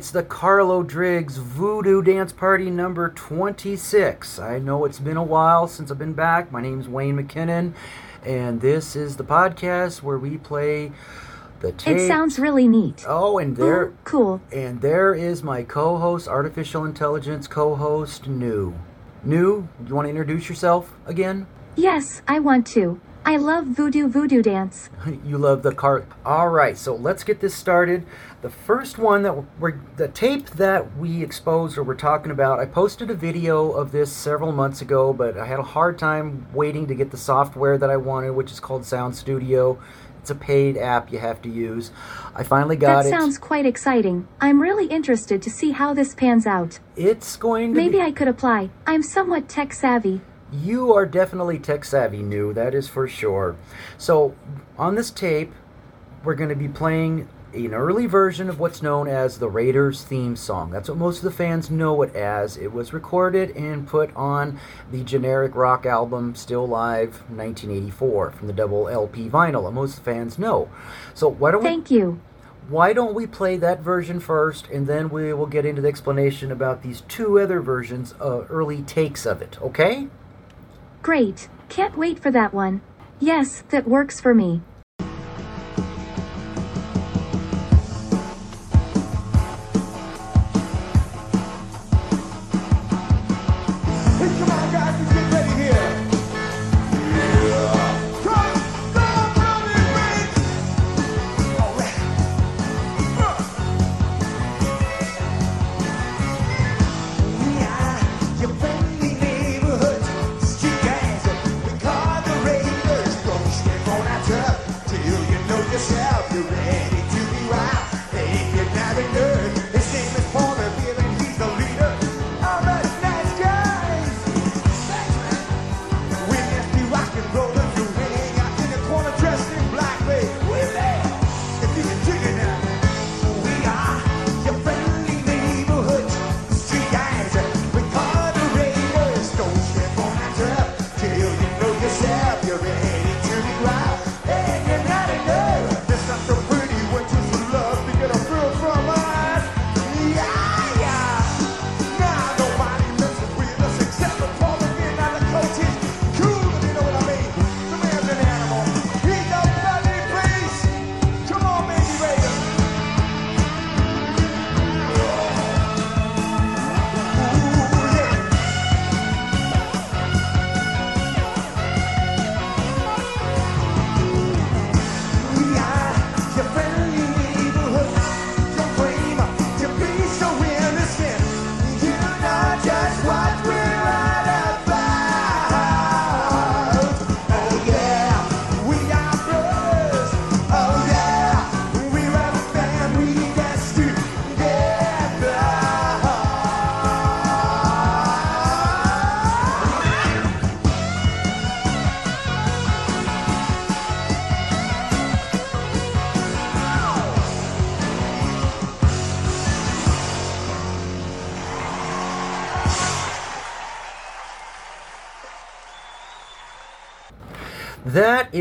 It's the Carlo Driggs Voodoo Dance Party number 26. I know it's been a while since I've been back. My name's Wayne McKinnon, and this is the podcast where we play the tape. It sounds really neat. Oh, and there Ooh, cool. and there is my co-host, artificial intelligence co-host, New. New, you want to introduce yourself again? Yes, I want to. I love voodoo voodoo dance. you love the car. All right, so let's get this started. The first one that we're the tape that we exposed or we're talking about. I posted a video of this several months ago, but I had a hard time waiting to get the software that I wanted, which is called Sound Studio. It's a paid app you have to use. I finally got it. that it. sounds quite exciting. I'm really interested to see how this pans out. It's going to Maybe be, I could apply. I'm somewhat tech savvy. You are definitely tech savvy, new. That is for sure. So, on this tape, we're going to be playing an early version of what's known as the Raiders theme song. That's what most of the fans know it as. It was recorded and put on the generic rock album Still Live 1984 from the double LP vinyl, and most fans know. So, why don't we Thank you. why don't we play that version first and then we will get into the explanation about these two other versions, uh, early takes of it, okay? Great. Can't wait for that one. Yes, that works for me.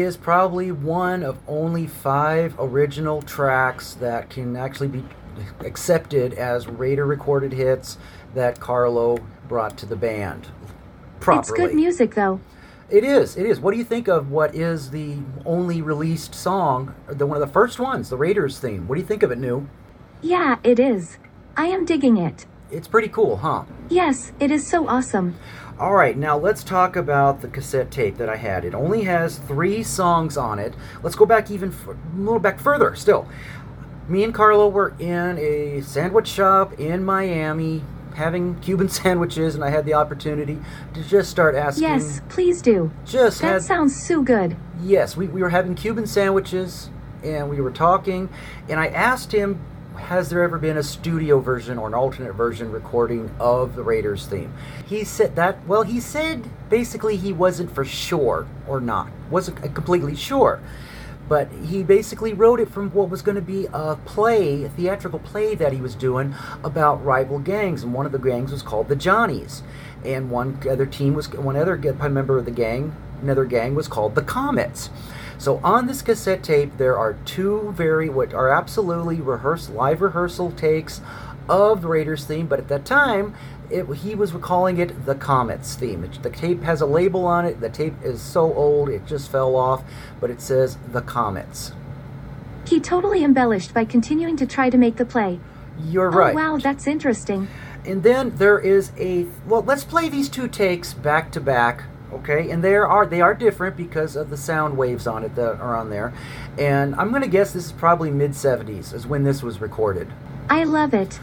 Is probably one of only five original tracks that can actually be accepted as Raider recorded hits that Carlo brought to the band properly. It's good music though. It is. It is. What do you think of what is the only released song, the one of the first ones, the Raiders theme? What do you think of it, New? Yeah, it is. I am digging it. It's pretty cool, huh? Yes, it is so awesome. All right, now let's talk about the cassette tape that I had. It only has three songs on it. Let's go back even f- a little back further still. Me and Carlo were in a sandwich shop in Miami having Cuban sandwiches, and I had the opportunity to just start asking. Yes, please do. Just That had sounds so good. Yes, we, we were having Cuban sandwiches and we were talking, and I asked him, Has there ever been a studio version or an alternate version recording of the Raiders theme? He said that, well, he said basically he wasn't for sure or not, wasn't completely sure. But he basically wrote it from what was going to be a play, a theatrical play that he was doing about rival gangs, and one of the gangs was called the Johnnies, and one other team was one other member of the gang, another gang was called the Comets. So on this cassette tape, there are two very what are absolutely rehearsed live rehearsal takes of the Raiders theme, but at that time, it, he was recalling it the Comets theme. It, the tape has a label on it. The tape is so old it just fell off, but it says the Comets. He totally embellished by continuing to try to make the play. You're oh, right. Wow, that's interesting. And then there is a well. Let's play these two takes back to back okay and they are they are different because of the sound waves on it that are on there. And i'm going to guess this is probably mid 70s is when this was recorded. I love it.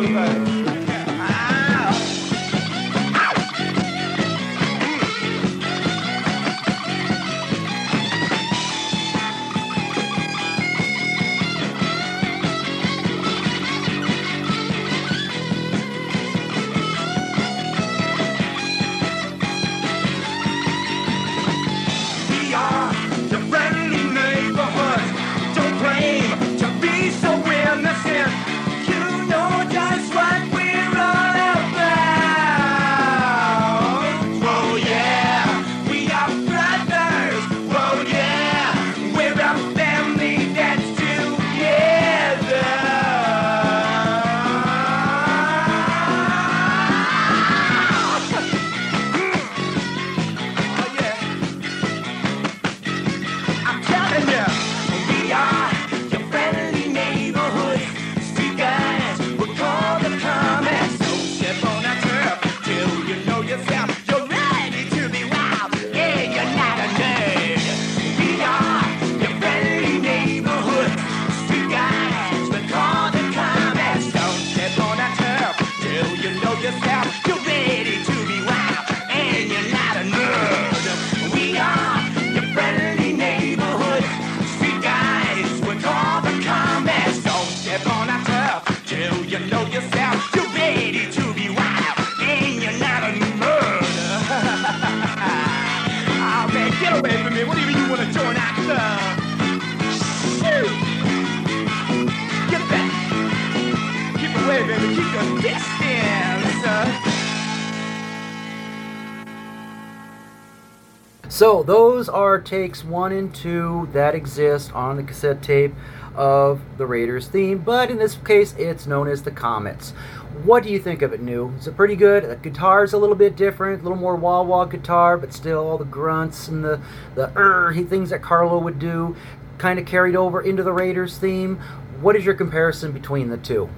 歌い。So those are takes one and two that exist on the cassette tape of the Raiders theme, but in this case, it's known as the Comets. What do you think of it, New? Is it pretty good? The guitar's a little bit different, a little more wah wah guitar, but still all the grunts and the the er things that Carlo would do, kind of carried over into the Raiders theme. What is your comparison between the two?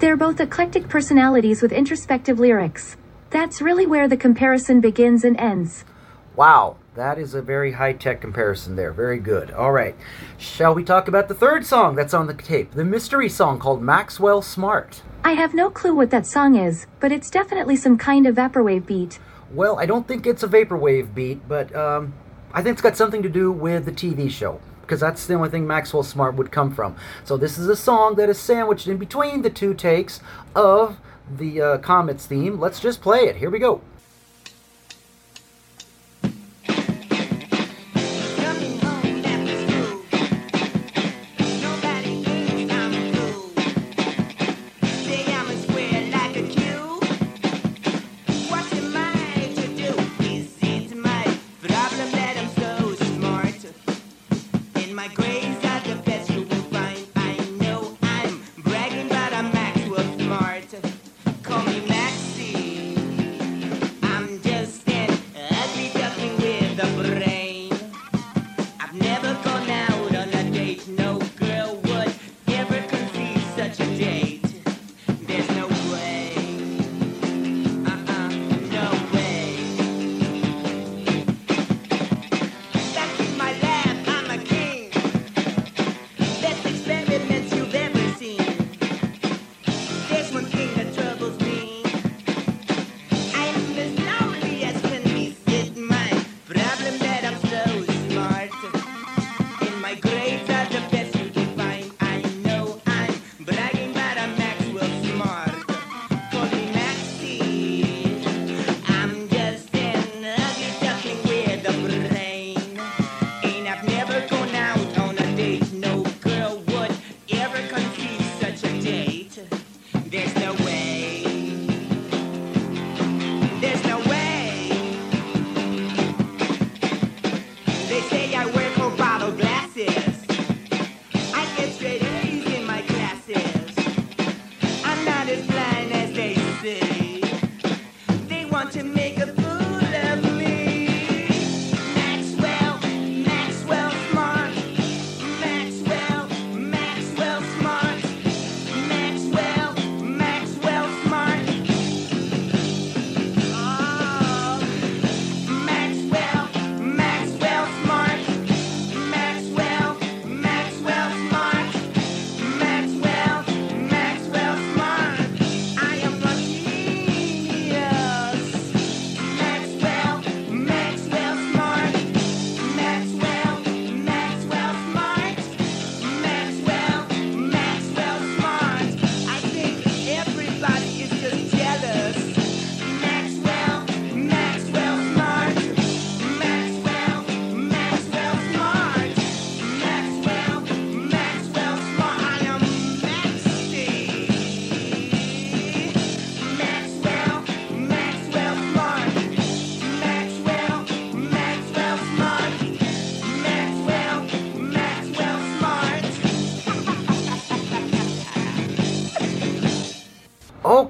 They're both eclectic personalities with introspective lyrics. That's really where the comparison begins and ends. Wow, that is a very high tech comparison there. Very good. All right. Shall we talk about the third song that's on the tape? The mystery song called Maxwell Smart. I have no clue what that song is, but it's definitely some kind of vaporwave beat. Well, I don't think it's a vaporwave beat, but um, I think it's got something to do with the TV show because that's the only thing Maxwell Smart would come from. So this is a song that is sandwiched in between the two takes of the uh, Comets theme. Let's just play it. Here we go.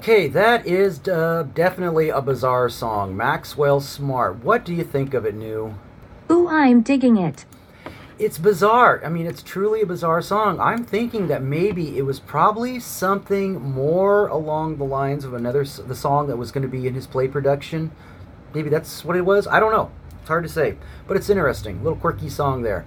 Okay, that is uh, definitely a bizarre song. Maxwell Smart. What do you think of it, New? Ooh, I'm digging it. It's bizarre. I mean, it's truly a bizarre song. I'm thinking that maybe it was probably something more along the lines of another the song that was going to be in his play production. Maybe that's what it was. I don't know. It's hard to say, but it's interesting. Little quirky song there.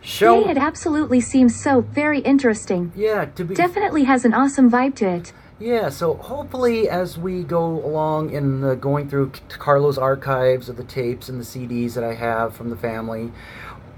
Show. Hey, it absolutely seems so very interesting. yeah, to be Definitely has an awesome vibe to it. Yeah, so hopefully, as we go along in the, going through Carlo's archives of the tapes and the CDs that I have from the family,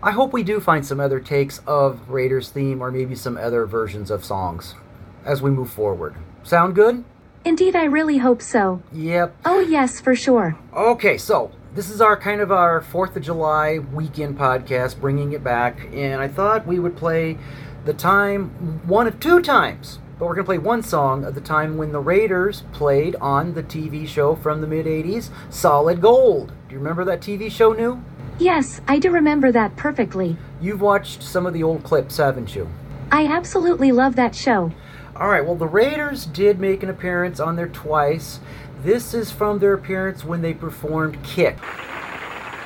I hope we do find some other takes of Raiders theme or maybe some other versions of songs as we move forward. Sound good? Indeed, I really hope so. Yep. Oh, yes, for sure. Okay, so this is our kind of our Fourth of July weekend podcast, bringing it back, and I thought we would play the time one of two times, but we're gonna play one song of the time when the Raiders played on the TV show from the mid '80s, Solid Gold. Do you remember that TV show, New? Yes, I do remember that perfectly. You've watched some of the old clips, haven't you? I absolutely love that show. All right, well, the Raiders did make an appearance on there twice. This is from their appearance when they performed Kick.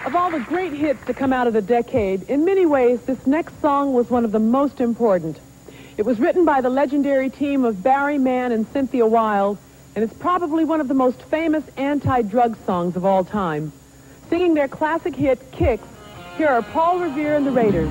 Of all the great hits to come out of the decade, in many ways, this next song was one of the most important. It was written by the legendary team of Barry Mann and Cynthia Weil, and it's probably one of the most famous anti-drug songs of all time. Singing their classic hit, Kicks, here are Paul Revere and the Raiders.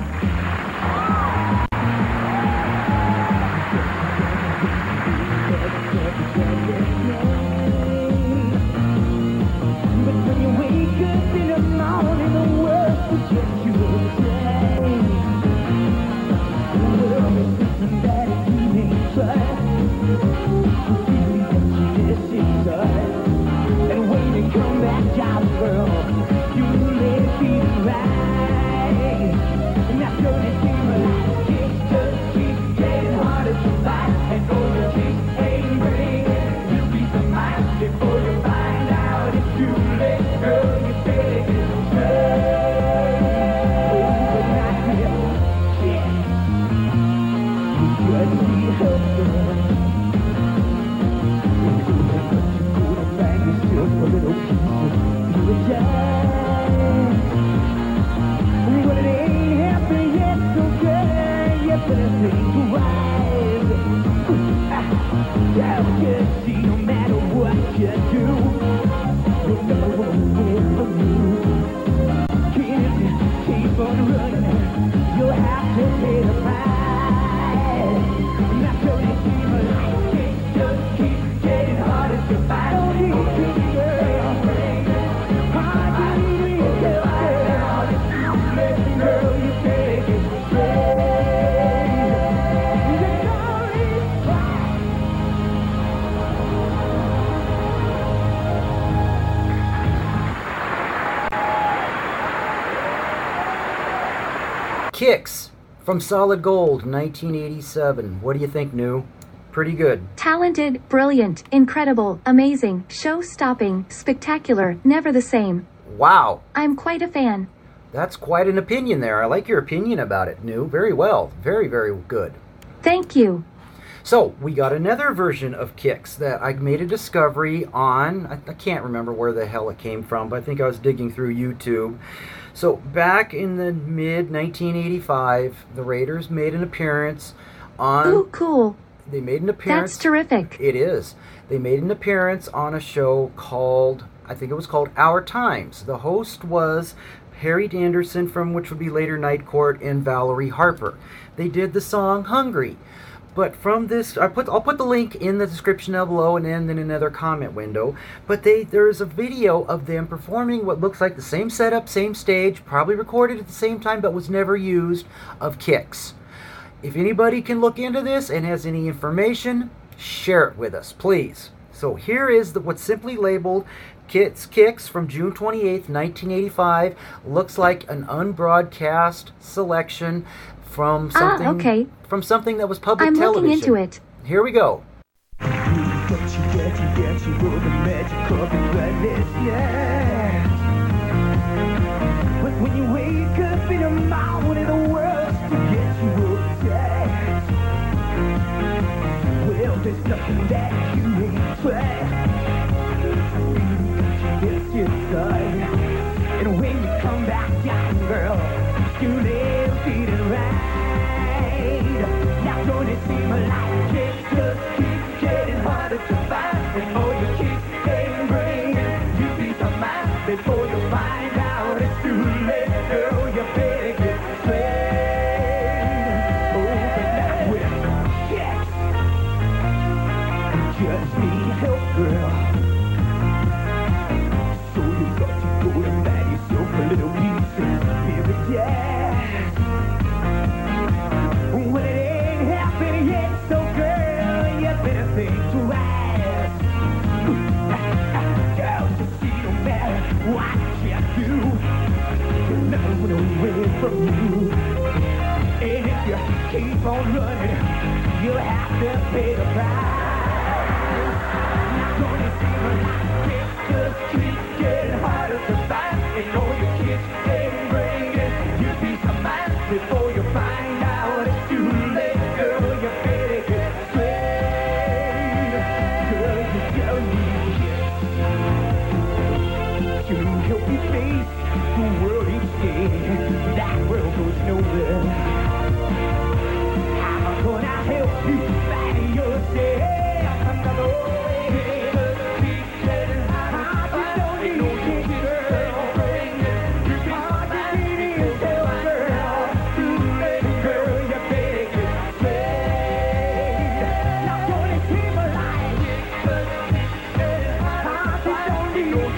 You'll have to pay the price. From Solid Gold, 1987. What do you think, New? Pretty good. Talented, brilliant, incredible, amazing, show stopping, spectacular, never the same. Wow, I'm quite a fan. that's quite an opinion there. I like your opinion about it, New. Very well. Very, very good. Thank you. So we got another version of Kicks that I made a discovery on. I, I can't remember where the hell it came from, but I think I was digging through YouTube. So back in the mid 1985, the Raiders made an appearance on. Ooh, cool. They made an appearance. That's terrific. It is. They made an appearance on a show called, I think it was called Our Times. The host was Harry Anderson, from which would be later Night Court, and Valerie Harper. They did the song Hungry. But from this, I put I'll put the link in the description down below and then in another comment window. But they there's a video of them performing what looks like the same setup, same stage, probably recorded at the same time, but was never used of kicks. If anybody can look into this and has any information, share it with us, please. So here is the, what's simply labeled Kits Kicks from June 28th, 1985. Looks like an unbroadcast selection from Ah, something okay. from something that was public I'm television. looking into it. Here we go.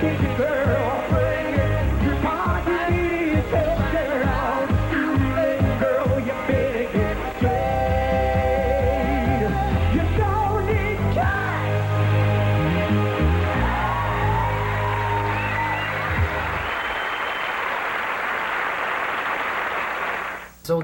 Don't need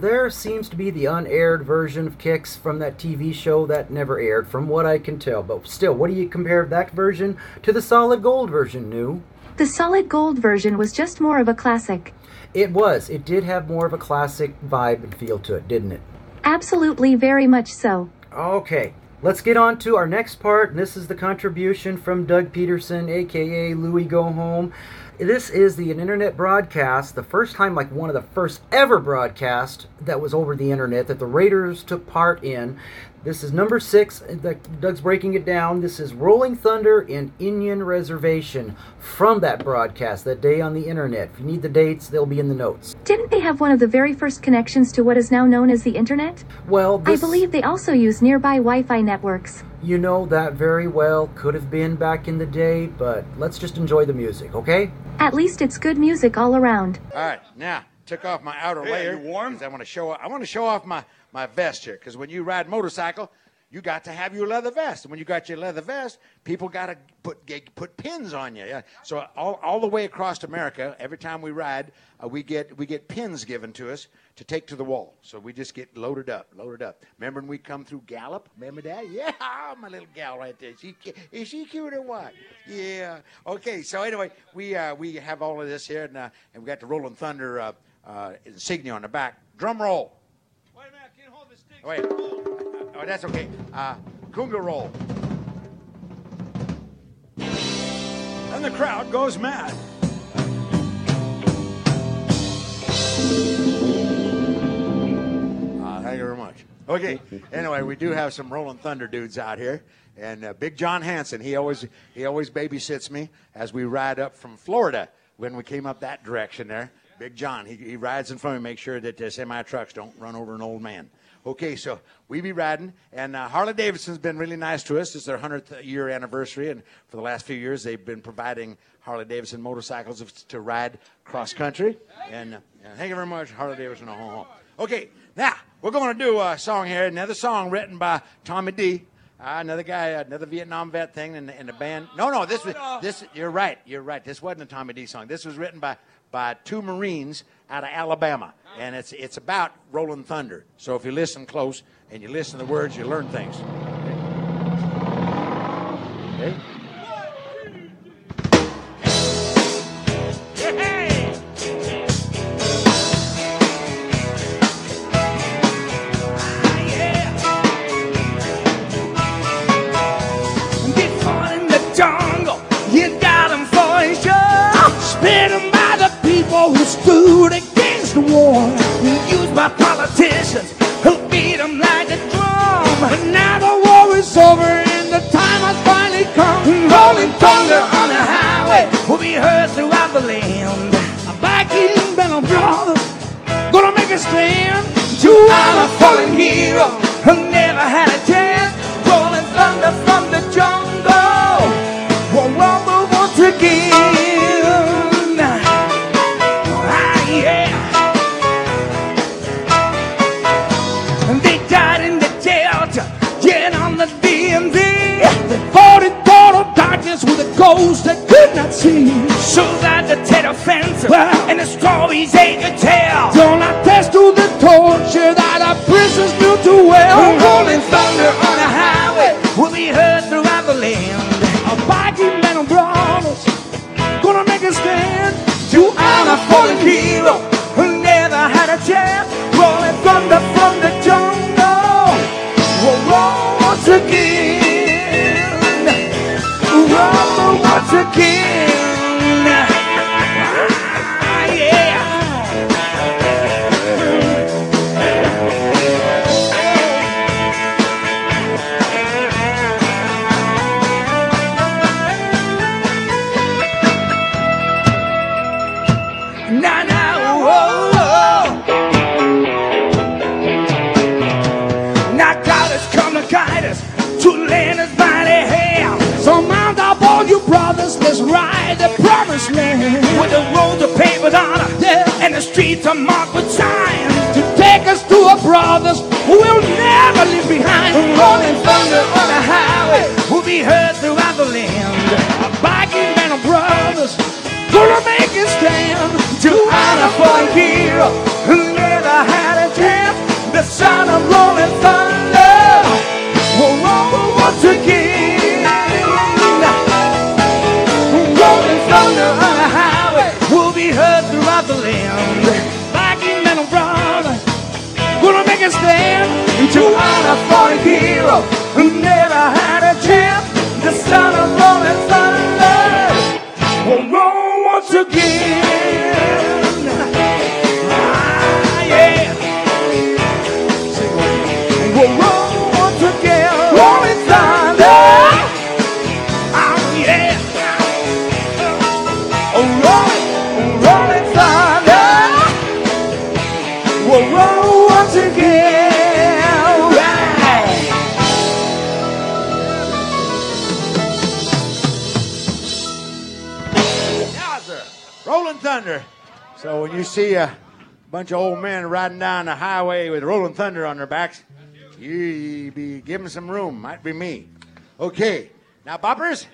there seems to be the unaired version of Kicks from that TV show that never aired, from what I can tell. But still, what do you compare that version to the solid gold version, new? The solid gold version was just more of a classic. It was. It did have more of a classic vibe and feel to it, didn't it? Absolutely, very much so. Okay, let's get on to our next part. This is the contribution from Doug Peterson, aka Louie Go Home. This is the internet broadcast, the first time, like one of the first ever broadcast that was over the internet that the Raiders took part in. This is number six. that- Doug's breaking it down. This is Rolling Thunder in Indian Reservation from that broadcast, that day on the internet. If you need the dates, they'll be in the notes. Didn't they have one of the very first connections to what is now known as the internet? Well, I believe they also use nearby Wi Fi networks. You know that very well could have been back in the day, but let's just enjoy the music, okay? At least it's good music all around. All right, now took off my outer layer. you warm? I want to show. I want to show off my my vest here because when you ride motorcycle, you got to have your leather vest. And when you got your leather vest, people got to put get, put pins on you. Yeah. So all, all the way across America, every time we ride, uh, we get we get pins given to us to take to the wall. So we just get loaded up, loaded up. Remember when we come through Gallup? Remember that? Yeah, my little gal right there. She is she cute or what? Yeah. Okay. So anyway, we uh, we have all of this here, and uh, and we got the Rolling Thunder uh, insignia on the back. Drum roll. Wait a minute, I can't hold the stick. Wait. Oh, that's okay. Uh, Kunga roll. And the crowd goes mad. Uh, thank you very much. Okay. Anyway, we do have some Rolling Thunder dudes out here, and uh, Big John Hanson. He always he always babysits me as we ride up from Florida when we came up that direction there. Big John, he, he rides in front of me, make sure that the semi trucks don't run over an old man. Okay, so we be riding, and uh, Harley Davidson's been really nice to us. It's their 100th year anniversary, and for the last few years, they've been providing Harley Davidson motorcycles to ride cross country. And, uh, thank you very much, Harley Davidson. Oh. Okay, now we're going to do a song here, another song written by Tommy D. Uh, another guy, another Vietnam vet thing and, the band. No, no, this was this. You're right. You're right. This wasn't a Tommy D song. This was written by by two Marines out of Alabama, and it's it's about Rolling Thunder. So if you listen close and you listen to the words, you learn things. Okay. To honor fallen hero who never had a chance. The son of rolling you see a bunch of old men riding down the highway with Rolling Thunder on their backs, you be giving some room. Might be me. Okay. Now, boppers,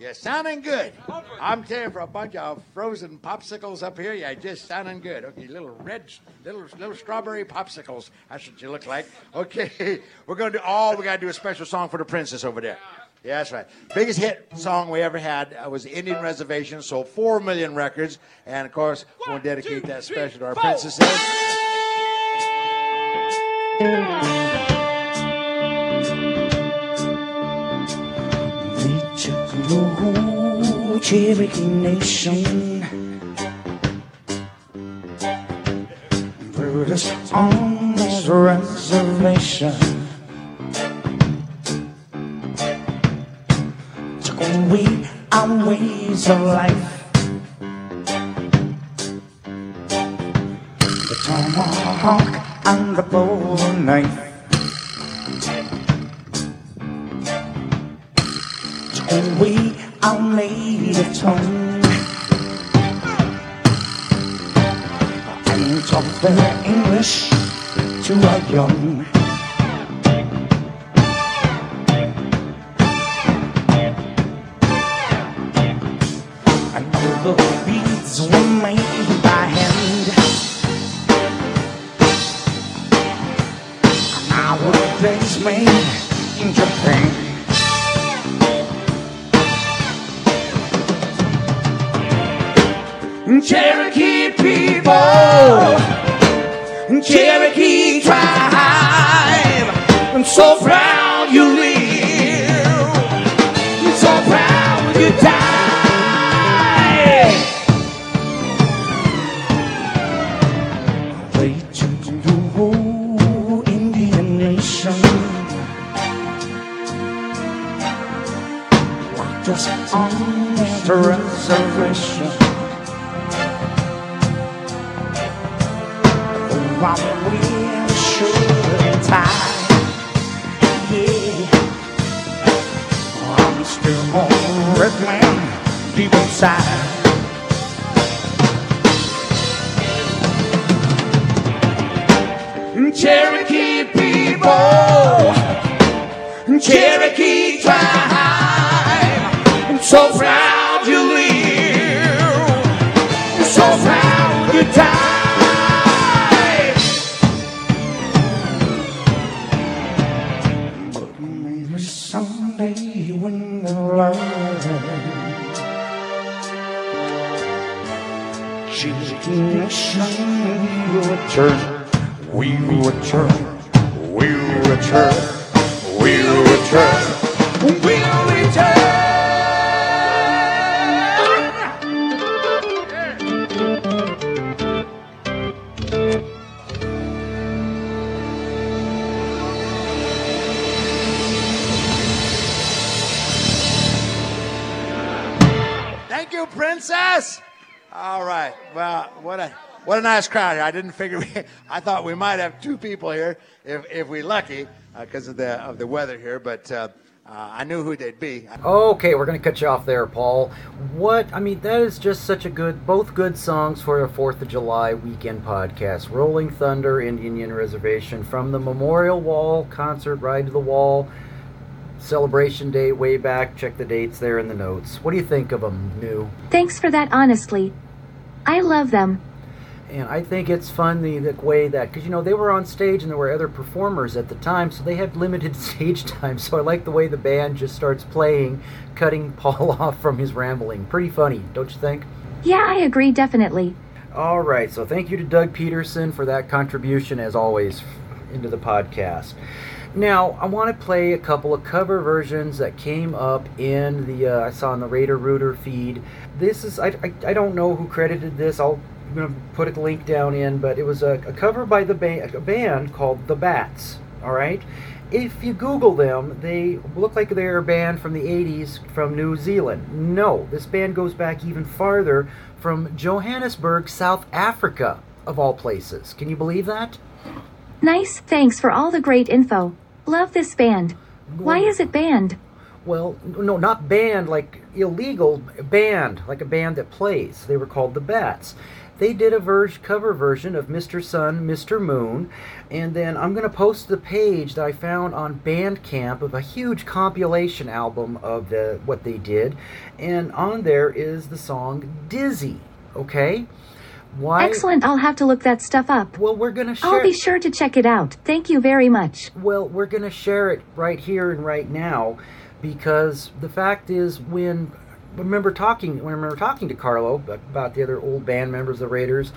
you're sounding good. I'm telling for a bunch of frozen popsicles up here, you're just sounding good. Okay, little red, little little strawberry popsicles. That's what you look like. Okay, we're gonna do all. We gotta do a special song for the princess over there. Yeah, that's right. Biggest hit song we ever had uh, was Indian Reservation, sold 4 million records. And of course, we'll dedicate two, that three, special to our four. princesses. the whole Cherokee nation. Put us on this reservation. Ways of life. The tomahawk and the bow knife. Took away our native tongue. And taught their English to our young. Just on the reservation. Oh, While we're sure and tired, yeah. Oh, I'm still on red man deep inside. Thank you, princess. All right. Well, what a what a nice crowd here. I didn't figure. We, I thought we might have two people here if if we lucky because of the of the weather here, but uh, uh, I knew who they'd be. Okay, we're to cut you off there, Paul. What? I mean, that is just such a good, both good songs for a 4th of July weekend podcast. Rolling Thunder, Indian Reservation, from the Memorial Wall concert, Ride to the Wall, celebration day way back. Check the dates there in the notes. What do you think of them, new? Thanks for that, honestly. I love them. And I think it's fun the, the way that, because you know, they were on stage and there were other performers at the time, so they had limited stage time. So I like the way the band just starts playing, cutting Paul off from his rambling. Pretty funny, don't you think? Yeah, I agree, definitely. All right, so thank you to Doug Peterson for that contribution, as always, into the podcast. Now, I want to play a couple of cover versions that came up in the uh, I saw in the Raider Rooter feed. This is I, I, I don't know who credited this. I'll I'm gonna put a link down in, but it was a, a cover by the band, a band called the Bats. All right. If you Google them, they look like they're a band from the 80s from New Zealand. No, this band goes back even farther from Johannesburg, South Africa, of all places. Can you believe that? Nice, thanks for all the great info. Love this band. Why is it banned? Well, no, not banned like illegal, band like a band that plays. They were called the Bats. They did a ver- cover version of Mr. Sun, Mr. Moon, and then I'm going to post the page that I found on Bandcamp of a huge compilation album of the what they did, and on there is the song Dizzy. Okay, why? Excellent. I'll have to look that stuff up. Well, we're going to share. I'll be sure to check it out. Thank you very much. Well, we're going to share it right here and right now because the fact is when I remember talking when I remember talking to Carlo about the other old band members of the Raiders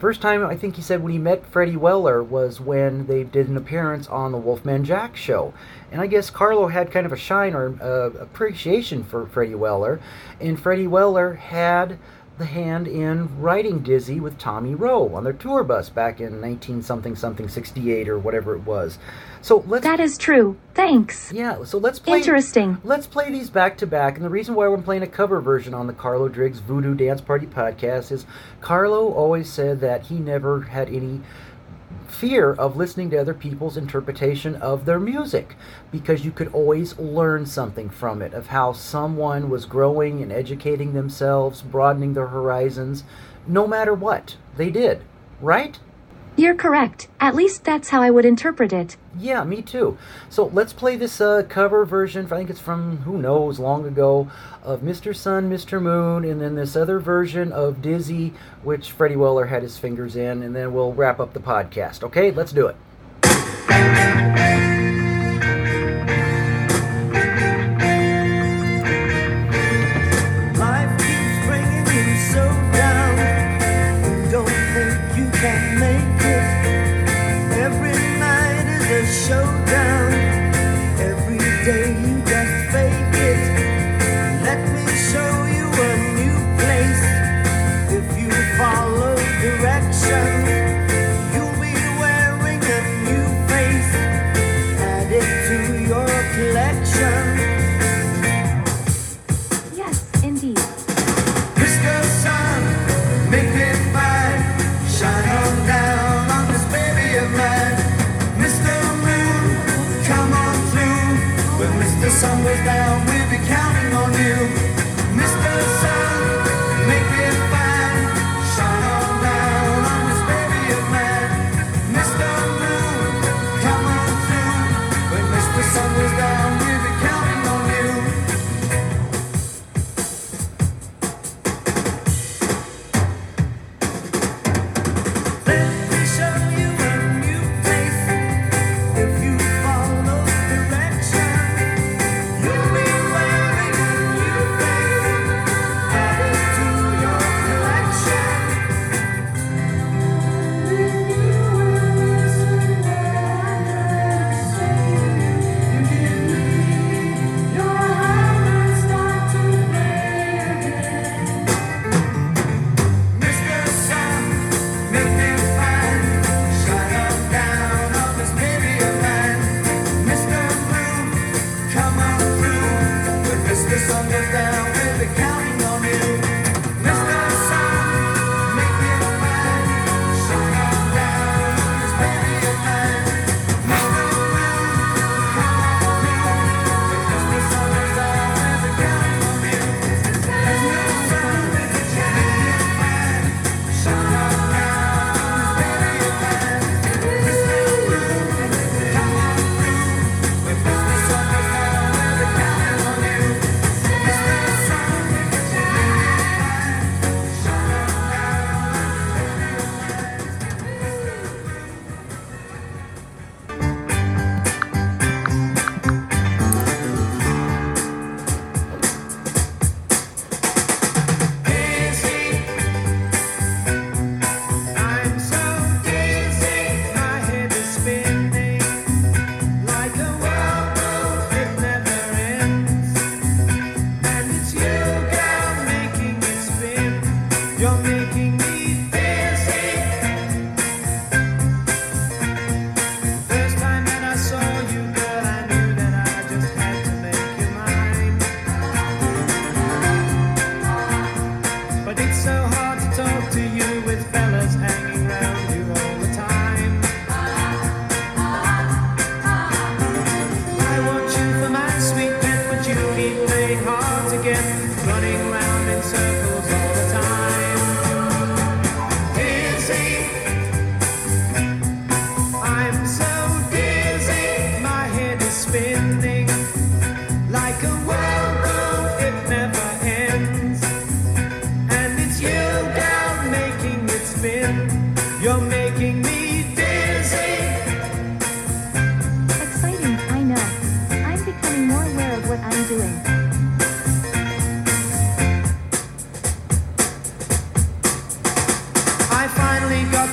First time I think he said when he met Freddie Weller was when they did an appearance on the Wolfman Jack show, and I guess Carlo had kind of a shine or uh, appreciation for Freddie Weller, and Freddie Weller had the hand in writing Dizzy with Tommy Roe on their tour bus back in 19 something something 68 or whatever it was. So let's That is true. Thanks. Yeah, so let's play Interesting. Let's play these back to back and the reason why we're playing a cover version on the Carlo Driggs Voodoo Dance Party podcast is Carlo always said that he never had any fear of listening to other people's interpretation of their music because you could always learn something from it of how someone was growing and educating themselves, broadening their horizons, no matter what they did, right? You're correct. At least that's how I would interpret it. Yeah, me too. So let's play this uh, cover version. I think it's from who knows long ago of Mr. Sun, Mr. Moon, and then this other version of Dizzy, which Freddie Weller had his fingers in, and then we'll wrap up the podcast. Okay, let's do it.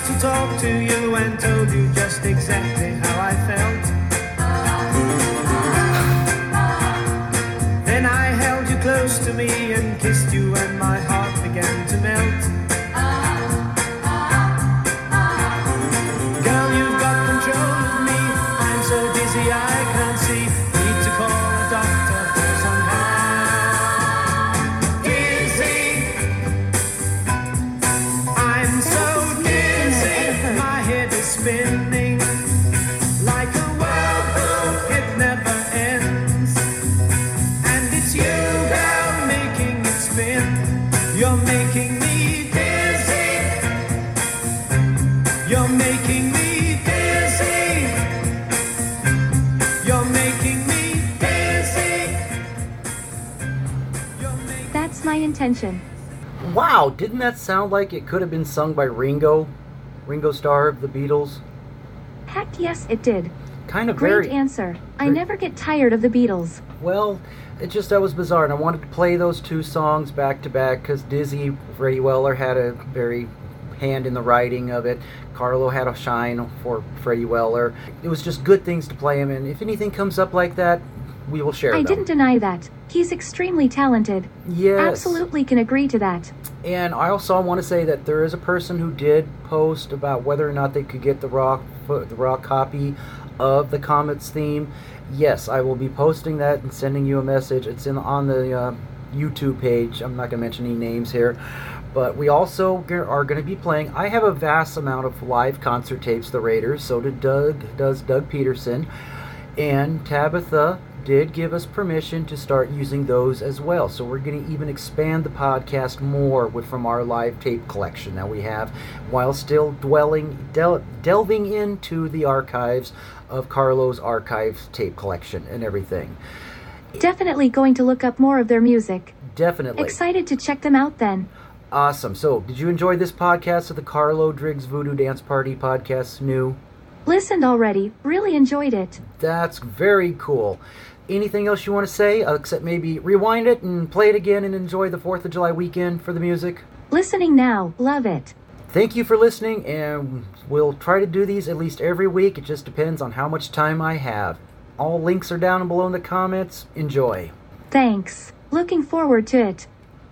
To talk to you and told you just exactly Intention. Wow, didn't that sound like it could have been sung by Ringo? Ringo Starr of the Beatles? Heck yes, it did. Kind of Great very. answer. I never get tired of the Beatles. Well, it just that was bizarre, and I wanted to play those two songs back to back because Dizzy Freddie Weller had a very hand in the writing of it. Carlo had a shine for Freddie Weller. It was just good things to play him, and if anything comes up like that, we will share I them. didn't deny that. He's extremely talented. Yes. Absolutely can agree to that. And I also want to say that there is a person who did post about whether or not they could get the raw the raw copy of the Comets theme. Yes, I will be posting that and sending you a message. It's in on the uh, YouTube page. I'm not going to mention any names here, but we also are going to be playing. I have a vast amount of live concert tapes. The Raiders. So did Doug. Does Doug Peterson, and Tabitha did give us permission to start using those as well. So we're going to even expand the podcast more with from our live tape collection that we have, while still dwelling del- delving into the archives of Carlo's archives tape collection and everything. Definitely going to look up more of their music. Definitely Excited to check them out then. awesome. So, did you enjoy this podcast of the Carlo Driggs Voodoo Dance Party podcast? New. Listened already. Really enjoyed it. That's very cool. Anything else you want to say, uh, except maybe rewind it and play it again and enjoy the 4th of July weekend for the music? Listening now. Love it. Thank you for listening, and we'll try to do these at least every week. It just depends on how much time I have. All links are down below in the comments. Enjoy. Thanks. Looking forward to it.